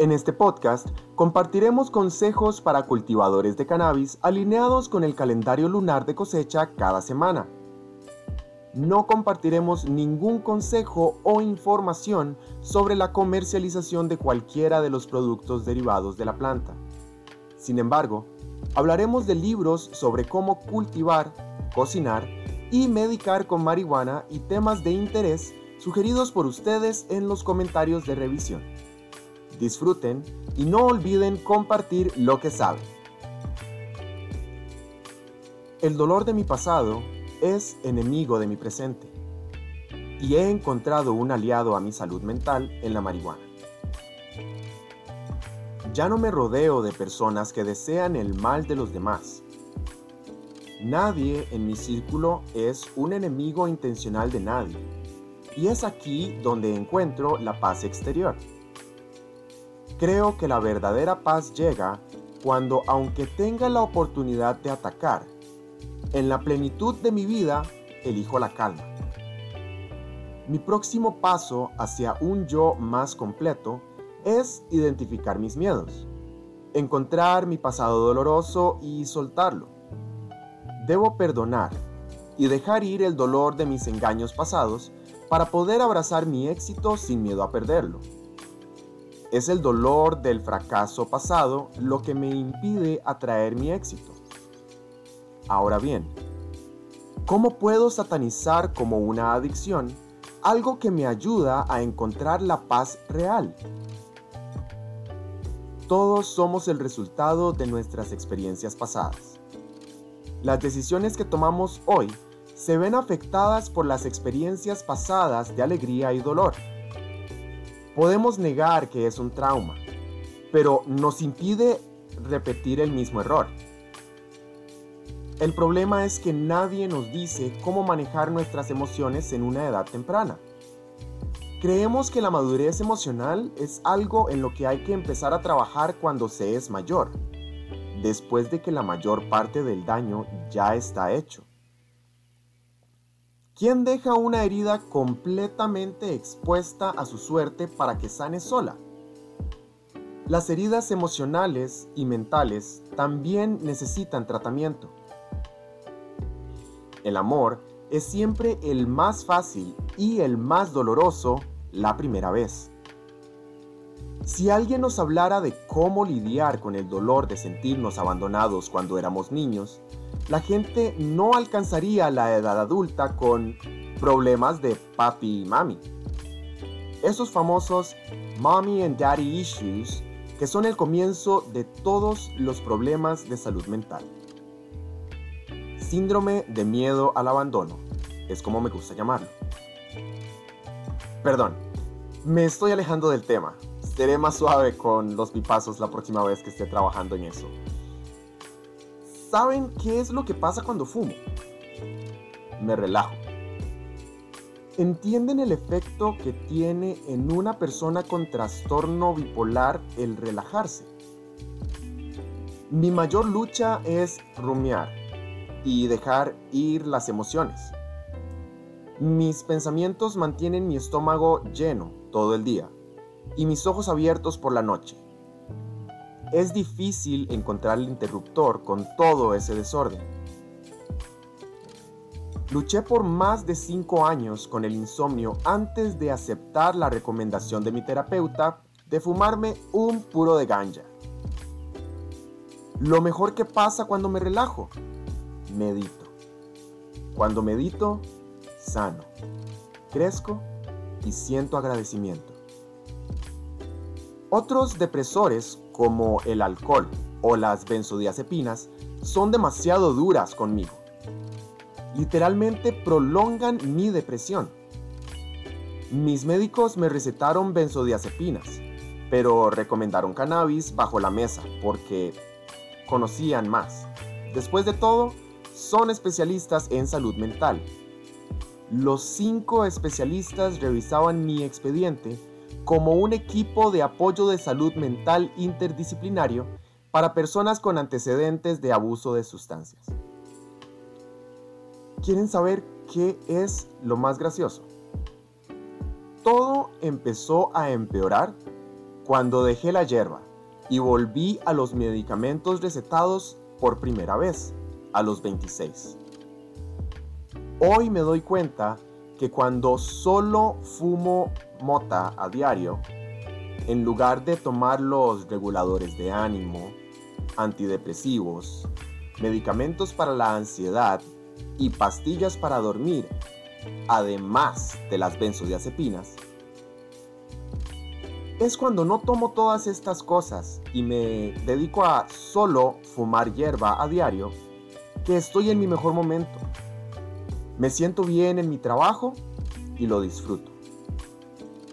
En este podcast compartiremos consejos para cultivadores de cannabis alineados con el calendario lunar de cosecha cada semana. No compartiremos ningún consejo o información sobre la comercialización de cualquiera de los productos derivados de la planta. Sin embargo, hablaremos de libros sobre cómo cultivar, cocinar y medicar con marihuana y temas de interés sugeridos por ustedes en los comentarios de revisión. Disfruten y no olviden compartir lo que saben. El dolor de mi pasado es enemigo de mi presente y he encontrado un aliado a mi salud mental en la marihuana. Ya no me rodeo de personas que desean el mal de los demás. Nadie en mi círculo es un enemigo intencional de nadie. Y es aquí donde encuentro la paz exterior. Creo que la verdadera paz llega cuando, aunque tenga la oportunidad de atacar, en la plenitud de mi vida elijo la calma. Mi próximo paso hacia un yo más completo es identificar mis miedos, encontrar mi pasado doloroso y soltarlo. Debo perdonar y dejar ir el dolor de mis engaños pasados para poder abrazar mi éxito sin miedo a perderlo. Es el dolor del fracaso pasado lo que me impide atraer mi éxito. Ahora bien, ¿cómo puedo satanizar como una adicción algo que me ayuda a encontrar la paz real? Todos somos el resultado de nuestras experiencias pasadas. Las decisiones que tomamos hoy se ven afectadas por las experiencias pasadas de alegría y dolor Podemos negar que es un trauma, pero nos impide repetir el mismo error. El problema es que nadie nos dice cómo manejar nuestras emociones en una edad temprana. Creemos que la madurez emocional es algo en lo que hay que empezar a trabajar cuando se es mayor, después de que la mayor parte del daño ya está hecho. ¿Quién deja una herida completamente expuesta a su suerte para que sane sola? Las heridas emocionales y mentales también necesitan tratamiento. El amor es siempre el más fácil y el más doloroso la primera vez. Si alguien nos hablara de cómo lidiar con el dolor de sentirnos abandonados cuando éramos niños, la gente no alcanzaría la edad adulta con problemas de papi y mami. Esos famosos mommy and daddy issues que son el comienzo de todos los problemas de salud mental. Síndrome de miedo al abandono, es como me gusta llamarlo. Perdón, me estoy alejando del tema. Seré más suave con los pipazos la próxima vez que esté trabajando en eso. ¿Saben qué es lo que pasa cuando fumo? Me relajo. ¿Entienden el efecto que tiene en una persona con trastorno bipolar el relajarse? Mi mayor lucha es rumiar y dejar ir las emociones. Mis pensamientos mantienen mi estómago lleno todo el día y mis ojos abiertos por la noche es difícil encontrar el interruptor con todo ese desorden. Luché por más de 5 años con el insomnio antes de aceptar la recomendación de mi terapeuta de fumarme un puro de ganja. Lo mejor que pasa cuando me relajo, medito. Cuando medito, sano, crezco y siento agradecimiento. Otros depresores como el alcohol o las benzodiazepinas son demasiado duras conmigo. Literalmente prolongan mi depresión. Mis médicos me recetaron benzodiazepinas, pero recomendaron cannabis bajo la mesa porque conocían más. Después de todo, son especialistas en salud mental. Los cinco especialistas revisaban mi expediente como un equipo de apoyo de salud mental interdisciplinario para personas con antecedentes de abuso de sustancias. ¿Quieren saber qué es lo más gracioso? Todo empezó a empeorar cuando dejé la hierba y volví a los medicamentos recetados por primera vez, a los 26. Hoy me doy cuenta que cuando solo fumo mota a diario, en lugar de tomar los reguladores de ánimo, antidepresivos, medicamentos para la ansiedad y pastillas para dormir, además de las benzodiazepinas, es cuando no tomo todas estas cosas y me dedico a solo fumar hierba a diario que estoy en mi mejor momento. Me siento bien en mi trabajo y lo disfruto.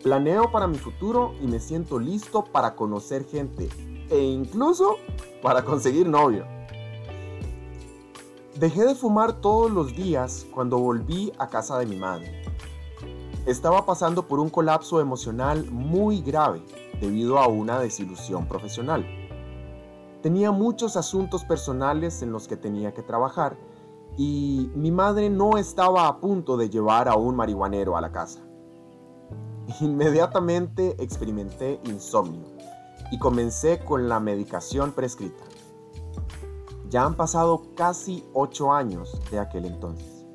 Planeo para mi futuro y me siento listo para conocer gente e incluso para conseguir novio. Dejé de fumar todos los días cuando volví a casa de mi madre. Estaba pasando por un colapso emocional muy grave debido a una desilusión profesional. Tenía muchos asuntos personales en los que tenía que trabajar y mi madre no estaba a punto de llevar a un marihuanero a la casa. Inmediatamente experimenté insomnio y comencé con la medicación prescrita. Ya han pasado casi 8 años de aquel entonces.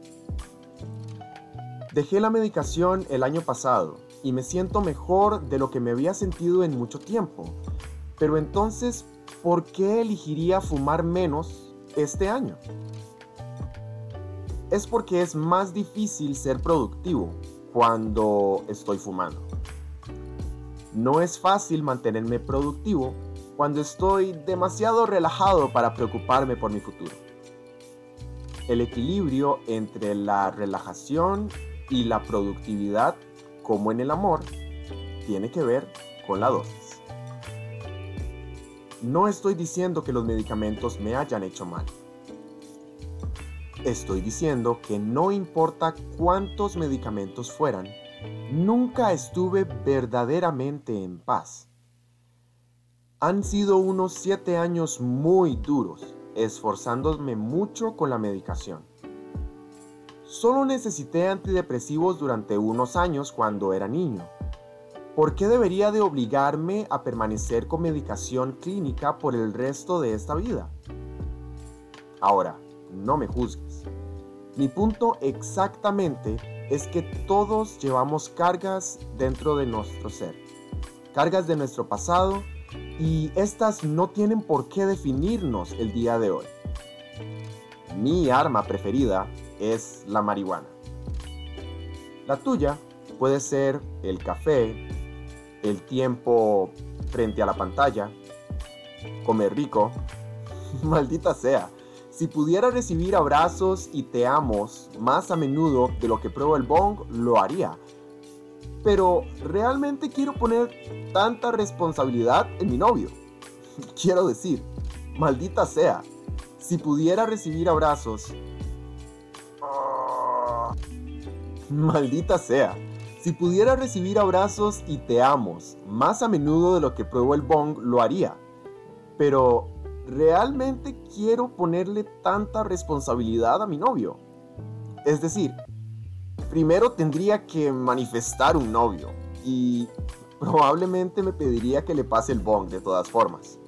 Dejé la medicación el año pasado y me siento mejor de lo que me había sentido en mucho tiempo. Pero entonces, ¿por qué elegiría fumar menos este año? Es porque es más difícil ser productivo cuando estoy fumando. No es fácil mantenerme productivo cuando estoy demasiado relajado para preocuparme por mi futuro. El equilibrio entre la relajación y la productividad, como en el amor, tiene que ver con la dosis. No estoy diciendo que los medicamentos me hayan hecho mal. Estoy diciendo que no importa cuántos medicamentos fueran, nunca estuve verdaderamente en paz han sido unos siete años muy duros, esforzándome mucho con la medicación. Solo necesité antidepresivos durante unos años cuando era niño. ¿Por qué debería de obligarme a permanecer con medicación clínica por el resto de esta vida? Ahora, no me juzgues. Mi punto exactamente es que todos llevamos cargas dentro de nuestro ser. Cargas de nuestro pasado, y estas no tienen por qué definirnos el día de hoy. Mi arma preferida es la marihuana. La tuya puede ser el café, el tiempo frente a la pantalla, comer rico, maldita sea. Si pudiera recibir abrazos y te amos más a menudo de lo que pruebo el bong, lo haría pero realmente quiero poner tanta responsabilidad en mi novio. Quiero decir, maldita sea, si pudiera recibir abrazos... maldita sea, si pudiera recibir abrazos y te amos más a menudo de lo que pruebo el bong, lo haría. Pero realmente quiero ponerle tanta responsabilidad a mi novio. Es decir, primero tendría que manifestar un novio y probablemente me pediría que le pase el bong de todas formas.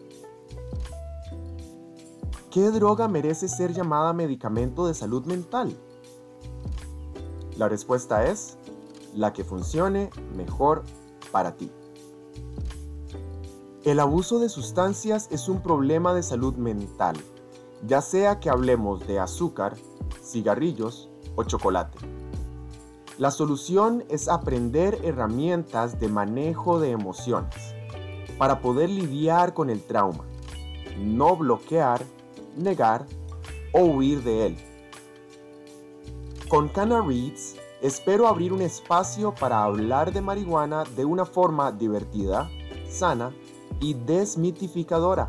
¿Qué droga merece ser llamada medicamento de salud mental? La respuesta es la que funcione mejor para ti. El abuso de sustancias es un problema de salud mental, ya sea que hablemos de azúcar, cigarrillos o chocolate. La solución es aprender herramientas de manejo de emociones para poder lidiar con el trauma, no bloquear, negar o huir de él. Con Cana Reads espero abrir un espacio para hablar de marihuana de una forma divertida, sana y desmitificadora.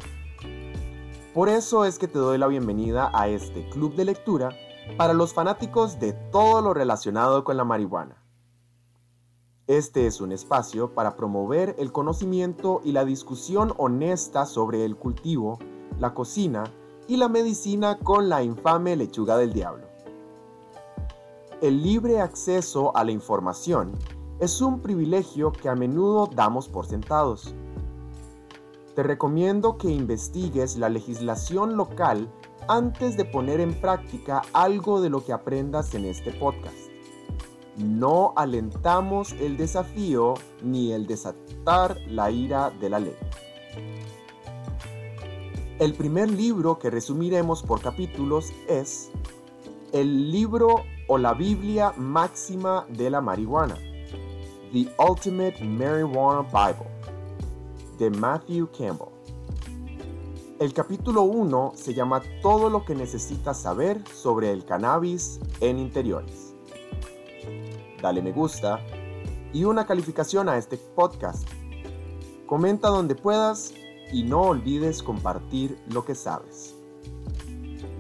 Por eso es que te doy la bienvenida a este club de lectura para los fanáticos de todo lo relacionado con la marihuana. Este es un espacio para promover el conocimiento y la discusión honesta sobre el cultivo, la cocina y la medicina con la infame lechuga del diablo. El libre acceso a la información es un privilegio que a menudo damos por sentados, te recomiendo que investigues la legislación local antes de poner en práctica algo de lo que aprendas en este podcast. No alentamos el desafío ni el desatar la ira de la ley. El primer libro que resumiremos por capítulos es el libro o la Biblia máxima de la marihuana, The Ultimate Marijuana Bible, de Matthew Campbell. El capítulo 1 se llama Todo lo que necesitas saber sobre el cannabis en interiores. Dale me gusta y una calificación a este podcast. Comenta donde puedas y no olvides compartir lo que sabes.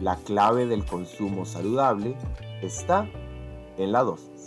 La clave del consumo saludable está en la dosis.